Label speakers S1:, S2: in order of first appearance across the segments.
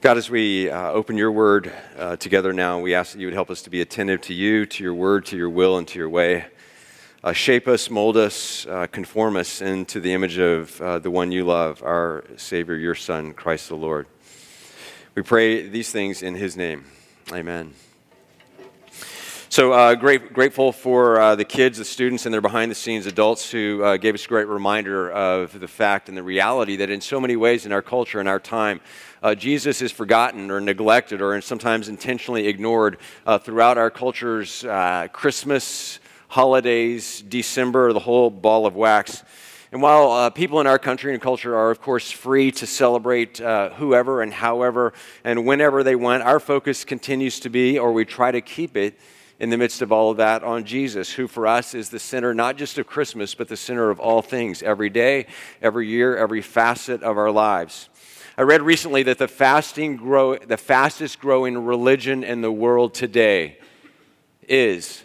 S1: God, as we uh, open your word uh, together now, we ask that you would help us to be attentive to you, to your word, to your will, and to your way. Uh, shape us, mold us, uh, conform us into the image of uh, the one you love, our Savior, your Son, Christ the Lord. We pray these things in his name. Amen. So uh, great, grateful for uh, the kids, the students, and their behind the scenes adults who uh, gave us a great reminder of the fact and the reality that in so many ways in our culture and our time, uh, Jesus is forgotten or neglected or sometimes intentionally ignored uh, throughout our culture's uh, Christmas, holidays, December, the whole ball of wax. And while uh, people in our country and culture are, of course, free to celebrate uh, whoever and however and whenever they want, our focus continues to be, or we try to keep it, in the midst of all of that on Jesus, who for us is the center not just of Christmas, but the center of all things, every day, every year, every facet of our lives. I read recently that the, fasting grow, the fastest growing religion in the world today is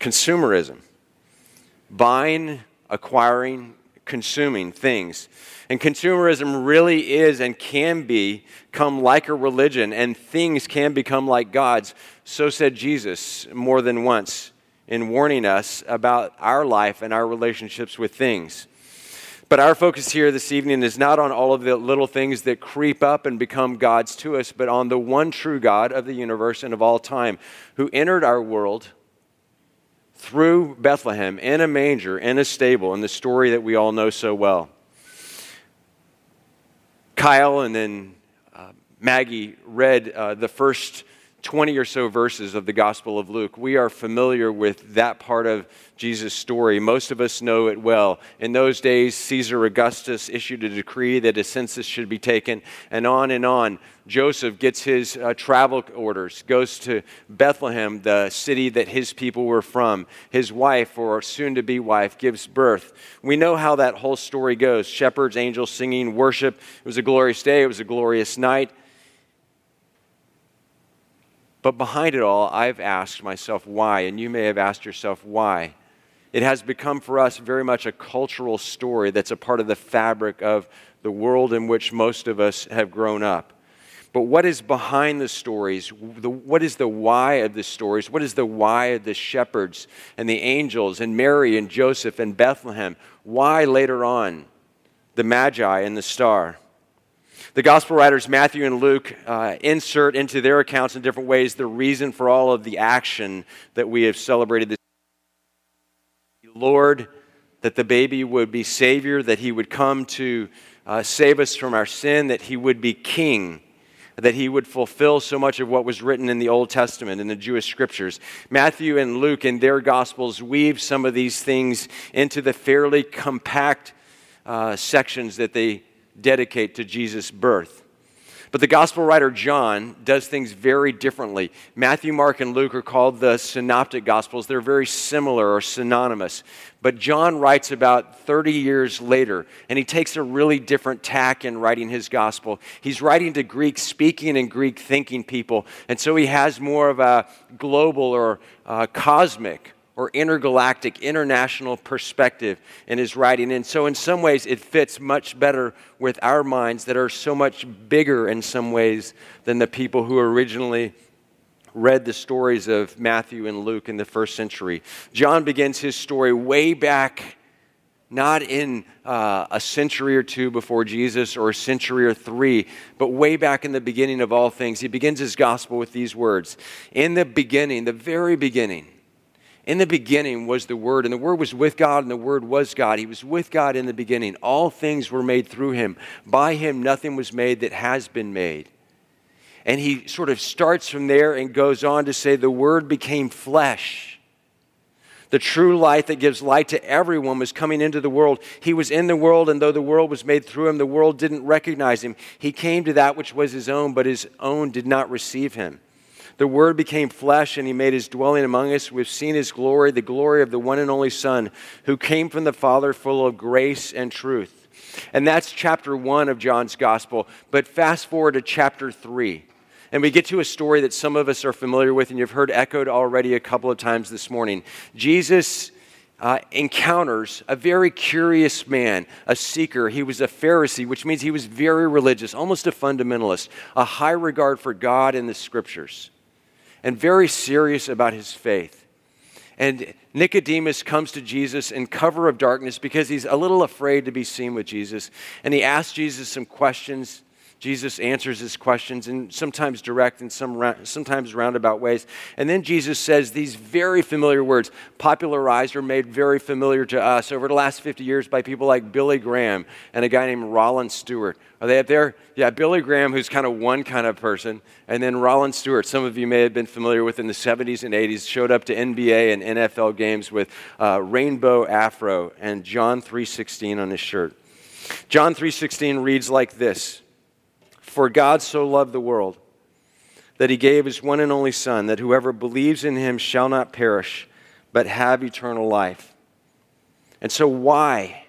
S1: consumerism. Buying, acquiring, consuming things. And consumerism really is and can become like a religion, and things can become like gods. So said Jesus more than once in warning us about our life and our relationships with things. But our focus here this evening is not on all of the little things that creep up and become gods to us, but on the one true God of the universe and of all time who entered our world through Bethlehem in a manger, in a stable, in the story that we all know so well. Kyle and then uh, Maggie read uh, the first 20 or so verses of the Gospel of Luke. We are familiar with that part of Jesus' story. Most of us know it well. In those days, Caesar Augustus issued a decree that a census should be taken, and on and on. Joseph gets his uh, travel orders, goes to Bethlehem, the city that his people were from. His wife, or soon to be wife, gives birth. We know how that whole story goes shepherds, angels singing, worship. It was a glorious day, it was a glorious night. But behind it all, I've asked myself why, and you may have asked yourself why. It has become for us very much a cultural story that's a part of the fabric of the world in which most of us have grown up. But what is behind the stories? The, what is the why of the stories? What is the why of the shepherds and the angels and Mary and Joseph and Bethlehem? Why later on the Magi and the star? The gospel writers Matthew and Luke uh, insert into their accounts in different ways the reason for all of the action that we have celebrated this Lord, that the baby would be Savior, that He would come to uh, save us from our sin, that He would be King, that He would fulfill so much of what was written in the Old Testament, in the Jewish scriptures. Matthew and Luke, in their Gospels, weave some of these things into the fairly compact uh, sections that they dedicate to Jesus' birth. But the gospel writer John does things very differently. Matthew, Mark, and Luke are called the synoptic gospels. They're very similar or synonymous. But John writes about 30 years later, and he takes a really different tack in writing his gospel. He's writing to Greek speaking and Greek thinking people, and so he has more of a global or uh, cosmic or intergalactic, international perspective in his writing. And so, in some ways, it fits much better with our minds that are so much bigger in some ways than the people who originally read the stories of Matthew and Luke in the first century. John begins his story way back. Not in uh, a century or two before Jesus or a century or three, but way back in the beginning of all things. He begins his gospel with these words In the beginning, the very beginning, in the beginning was the Word, and the Word was with God, and the Word was God. He was with God in the beginning. All things were made through Him. By Him, nothing was made that has been made. And he sort of starts from there and goes on to say, The Word became flesh. The true light that gives light to everyone was coming into the world. He was in the world, and though the world was made through him, the world didn't recognize him. He came to that which was his own, but his own did not receive him. The Word became flesh and He made His dwelling among us. We've seen His glory, the glory of the one and only Son, who came from the Father, full of grace and truth. And that's chapter one of John's Gospel. But fast forward to chapter three. And we get to a story that some of us are familiar with and you've heard echoed already a couple of times this morning. Jesus uh, encounters a very curious man, a seeker. He was a Pharisee, which means he was very religious, almost a fundamentalist, a high regard for God and the scriptures, and very serious about his faith. And Nicodemus comes to Jesus in cover of darkness because he's a little afraid to be seen with Jesus. And he asks Jesus some questions Jesus answers his questions in sometimes direct and some, sometimes roundabout ways. And then Jesus says these very familiar words, popularized or made very familiar to us over the last 50 years by people like Billy Graham and a guy named Rollen Stewart. Are they up there? Yeah, Billy Graham, who's kind of one kind of person, and then Rollen Stewart, some of you may have been familiar with in the 70s and 80s, showed up to NBA and NFL games with uh, rainbow afro and John 3:16 on his shirt. John 3:16 reads like this. For God so loved the world that he gave his one and only Son, that whoever believes in him shall not perish, but have eternal life. And so, why?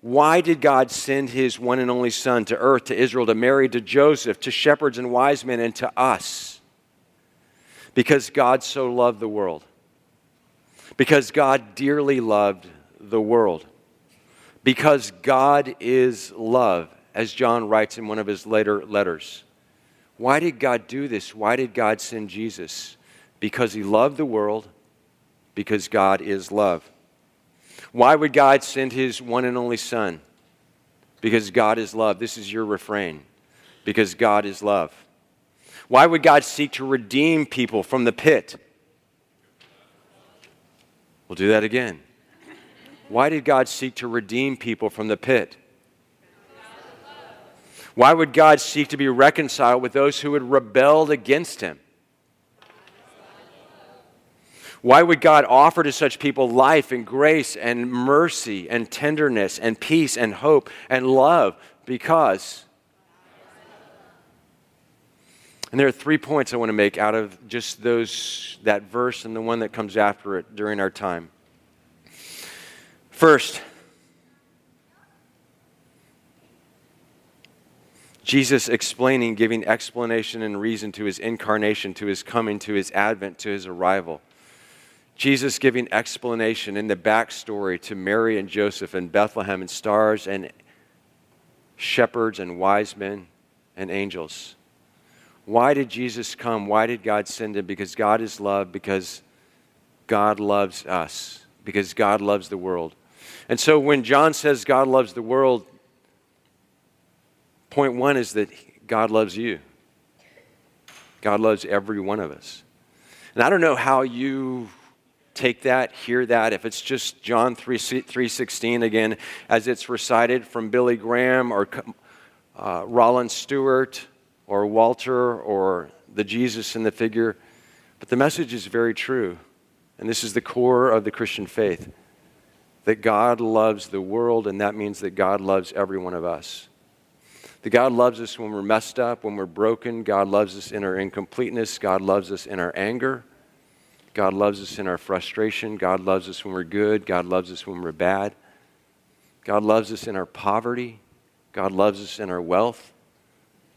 S1: Why did God send his one and only Son to earth, to Israel, to Mary, to Joseph, to shepherds and wise men, and to us? Because God so loved the world. Because God dearly loved the world. Because God is love as John writes in one of his later letters. Why did God do this? Why did God send Jesus? Because he loved the world, because God is love. Why would God send his one and only Son? Because God is love. This is your refrain. Because God is love. Why would God seek to redeem people from the pit? We'll do that again. Why did God seek to redeem people from the pit? Why would God seek to be reconciled with those who had rebelled against him? Why would God offer to such people life and grace and mercy and tenderness and peace and hope and love? Because. And there are three points I want to make out of just those that verse and the one that comes after it during our time. First, Jesus explaining, giving explanation and reason to his incarnation, to his coming, to his advent, to his arrival. Jesus giving explanation in the backstory to Mary and Joseph and Bethlehem and stars and shepherds and wise men and angels. Why did Jesus come? Why did God send him? Because God is love, because God loves us, because God loves the world. And so when John says God loves the world, Point one is that God loves you. God loves every one of us. And I don't know how you take that, hear that, if it's just John 3, 3.16 again, as it's recited from Billy Graham or uh, Rollen Stewart or Walter or the Jesus in the figure. But the message is very true. And this is the core of the Christian faith that God loves the world, and that means that God loves every one of us. That God loves us when we're messed up, when we're broken. God loves us in our incompleteness. God loves us in our anger. God loves us in our frustration. God loves us when we're good. God loves us when we're bad. God loves us in our poverty. God loves us in our wealth.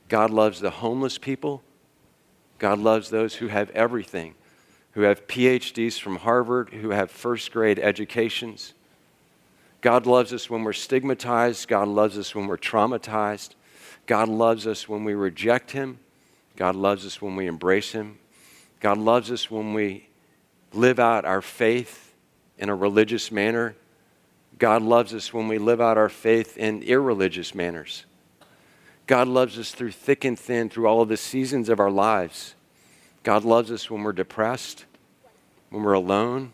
S1: God loves the homeless people. God loves those who have everything, who have PhDs from Harvard, who have first grade educations. God loves us when we're stigmatized. God loves us when we're traumatized. God loves us when we reject Him. God loves us when we embrace Him. God loves us when we live out our faith in a religious manner. God loves us when we live out our faith in irreligious manners. God loves us through thick and thin, through all of the seasons of our lives. God loves us when we're depressed, when we're alone,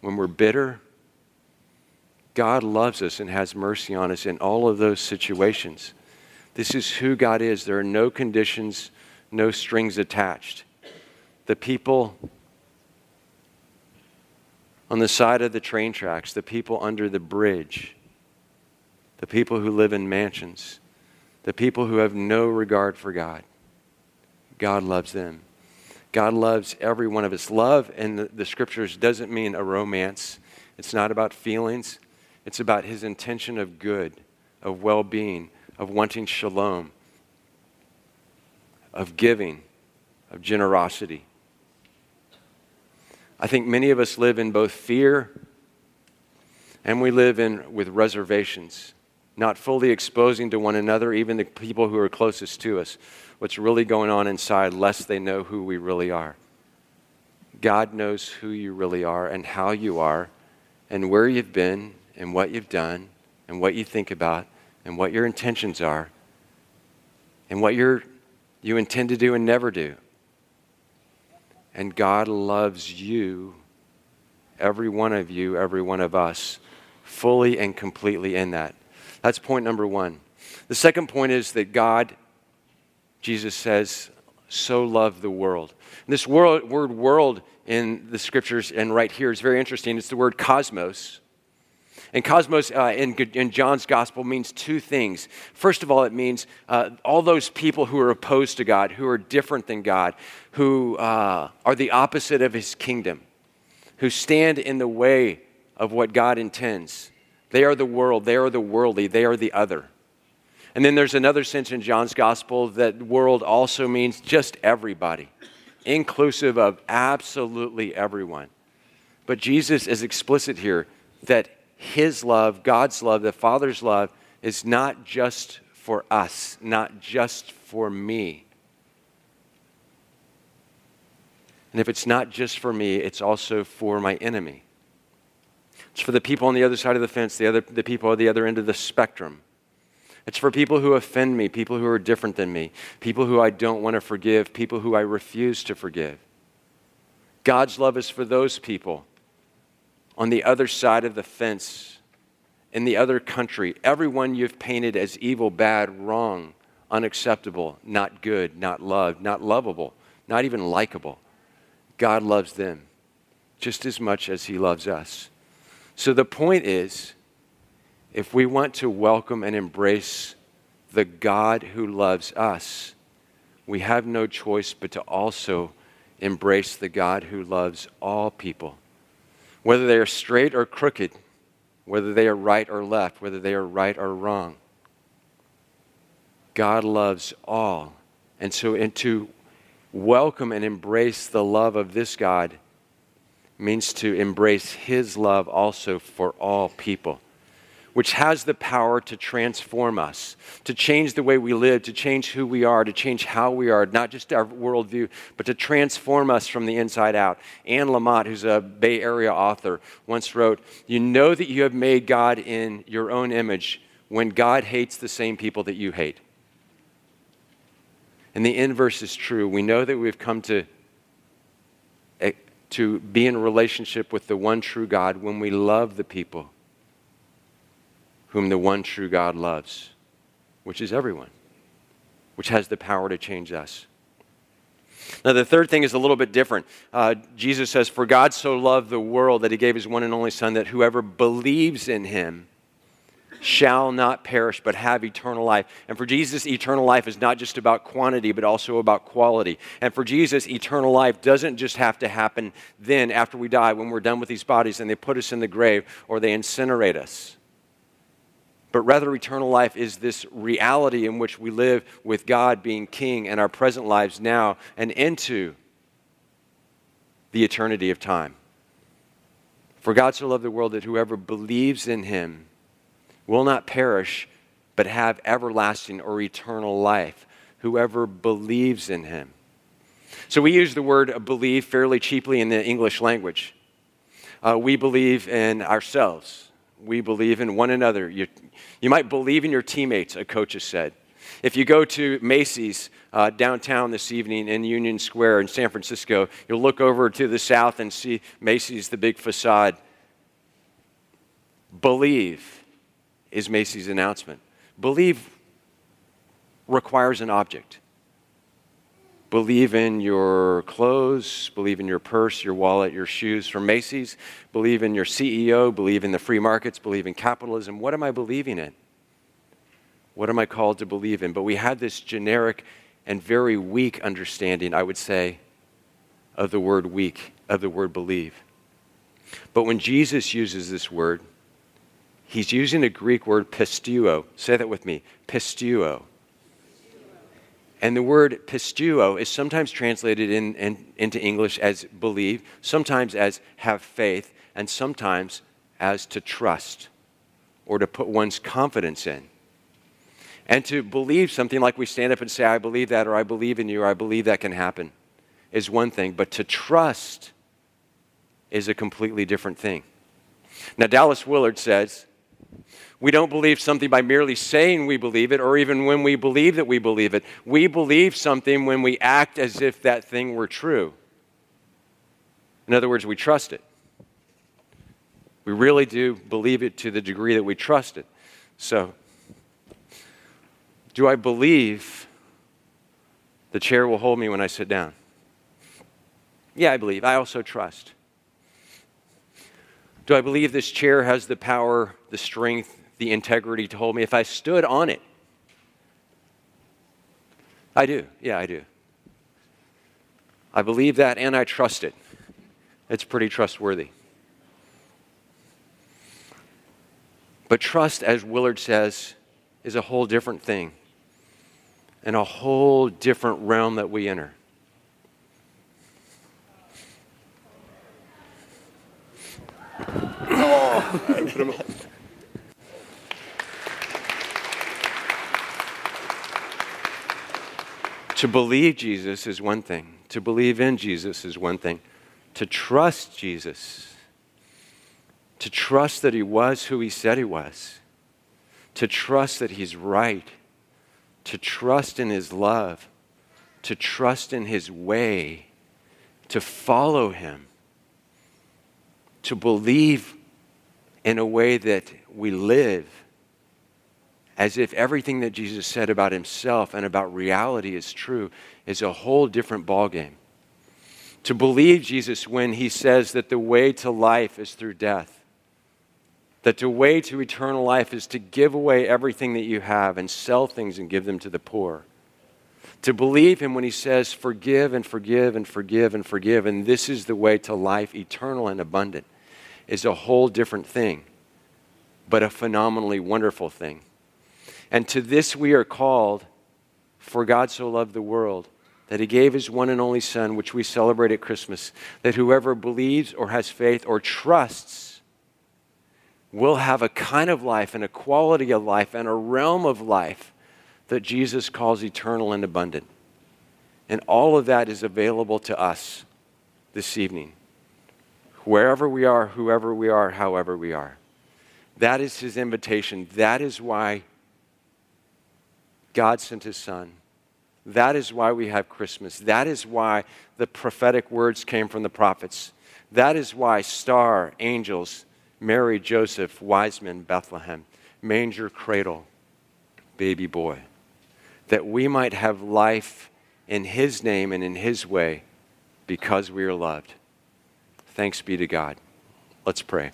S1: when we're bitter. God loves us and has mercy on us in all of those situations. This is who God is. There are no conditions, no strings attached. The people on the side of the train tracks, the people under the bridge, the people who live in mansions, the people who have no regard for God. God loves them. God loves every one of us. Love in the, the scriptures doesn't mean a romance, it's not about feelings, it's about his intention of good, of well being, of wanting shalom, of giving, of generosity. I think many of us live in both fear And we live in with reservations, not fully exposing to one another, even the people who are closest to us, what's really going on inside, lest they know who we really are. God knows who you really are and how you are and where you've been and what you've done and what you think about and what your intentions are and what you're, you intend to do and never do. And God loves you, every one of you, every one of us, fully and completely in that. That's point number one. The second point is that God, Jesus says, so loved the world. And this world, word world in the scriptures and right here is very interesting. It's the word cosmos. And cosmos uh, in, in, John's gospel means two things. First of all, it means uh, all those people who are opposed to God, who are different than God, who uh, are the opposite of his kingdom, who stand in the way of what God intends. They are the world, they are the worldly, they are the other. And then there's another sense in John's gospel that world also means just everybody, inclusive of absolutely everyone. But Jesus is explicit here that his love, God's love, the Father's love, is not just for us, not just for me. And if it's not just for me, it's also for my enemy. It's for the people on the other side of the fence, the, other, the people at the other end of the spectrum. It's for people who offend me, people who are different than me, people who I don't want to forgive, people who I refuse to forgive. God's love is for those people on the other side of the fence, in the other country, everyone you've painted as evil, bad, wrong, unacceptable, not good, not loved, not lovable, not even likable. God loves them just as much as He loves us. So the point is if we want to welcome and embrace the God who loves us, we have no choice but to also embrace the God who loves all people whether they are straight or crooked, whether they are right or left, whether they are right or wrong. God loves all. And so, and to welcome and embrace the love of this God means to embrace His love also for all people which has the power to transform us, to change the way we live, to change who we are, to change how we are, not just our worldview, but to transform us from the inside out. Anne Lamott, who's a Bay Area author, once wrote, You know that you have made God in your own image when God hates the same people that you hate. And the inverse is true. We know that we've come to, eh, to be in relationship with the one true God when we love the people whom the one true God loves, which is everyone, which has the power to change us. Now, the third thing is a little bit different. Uh, Jesus says, For God so loved the world that he gave his one and only Son, that whoever believes in him shall not perish but have eternal life. And for Jesus, eternal life is not just about quantity, but also about quality. And for Jesus, eternal life doesn't just have to happen then after we die, when we're done with these bodies and they put us in the grave or they incinerate us but rather eternal life is this reality in which we live with God being king and our present lives now and into the eternity of time. For God so loved the world that whoever believes in him will not perish, but have everlasting or eternal life. Whoever believes in him. So we use the word believe fairly cheaply in the English language. Uh, we believe in ourselves we believe in one another. You, you might believe in your teammates, a coach has said. If you go to Macy's uh, downtown this evening in Union Square in San Francisco, you'll look over to the south and see Macy's, the big facade. Believe is Macy's announcement. Believe requires an object. Believe in your clothes, believe in your purse, your wallet, your shoes from Macy's, believe in your CEO, believe in the free markets, believe in capitalism. What am I believing in? What am I called to believe in? But we had this generic and very weak understanding, I would say, of the word weak, of the word believe. But when Jesus uses this word, he's using a Greek word pisteuo. Say that with me pisteuo. And the word pisteuo is sometimes translated in, in, into English as believe, sometimes as have faith, and sometimes as to trust or to put one's confidence in. And to believe something like we stand up and say, I believe that, or I believe in you, or I believe that can happen, is one thing. But to trust is a completely different thing. Now, Dallas Willard says, we don't believe something by merely saying we believe it or even when we believe that we believe it. We believe something when we act as if that thing were true. In other words, we trust it. We really do believe it to the degree that we trust it. So, do I believe the chair will hold me when I sit down? Yeah, I believe. I also trust. Do I believe this chair has the power, the strength, the integrity to hold me if I stood on it? I do. Yeah, I do. I believe that and I trust it. It's pretty trustworthy. But trust, as Willard says, is a whole different thing and a whole different realm that we enter. To believe Jesus is one thing, to believe in Jesus is one thing, to trust Jesus to trust that He was who He said He was, to trust that He's right, to trust in His love, to trust in His way, to follow Him, to believe in a way that we live as if everything that Jesus said about himself and about reality is true is a whole different ballgame. To believe Jesus when he says that the way to life is through death, that the way to eternal life is to give away everything that you have and sell things and give them to the poor. To believe him when he says, forgive and forgive and forgive and forgive, and this is the way to life eternal and abundant, is a whole different thing, but a phenomenally wonderful thing. And to this we are called, for God so loved the world that he gave his one and only Son, which we celebrate at Christmas, that whoever believes or has faith or trusts we'll have a kind of life and a quality of life and a realm of life that Jesus calls eternal and abundant. And all of that is available to us this evening, wherever we are, whoever we are, however we are. That is his invitation. That is why God sent his son. That is why we have Christmas. That is why the prophetic words came from the prophets. That is why star, angels, Mary, Joseph, wise men, Bethlehem, manger, cradle, baby boy, that we might have life in His name and in His way because we are loved. Thanks be to God. Let's pray.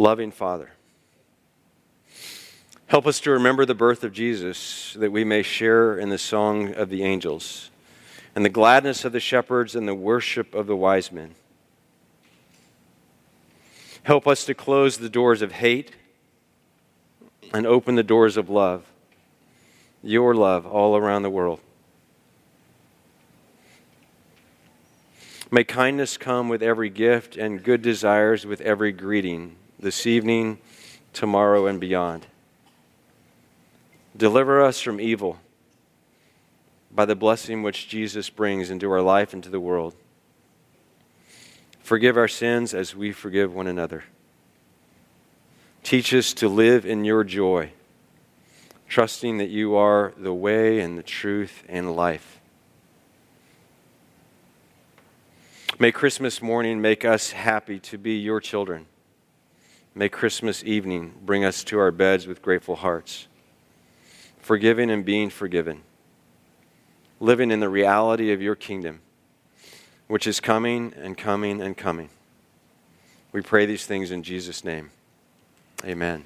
S1: Loving Father. Help us to remember the birth of Jesus that we may share in the song of the angels and the gladness of the shepherds and the worship of the wise men. Help us to close the doors of hate and open the doors of love, your love all around the world. May kindness come with every gift and good desires with every greeting this evening, tomorrow, and beyond. Deliver us from evil by the blessing which Jesus brings into our life and to the world. Forgive our sins as we forgive one another. Teach us to live in your joy, trusting that you are the way and the truth and life. May Christmas morning make us happy to be your children. May Christmas evening bring us to our beds with grateful hearts, forgiving and being forgiven, living in the reality of your kingdom, which is coming and coming and coming. We pray these things in Jesus' name. Amen.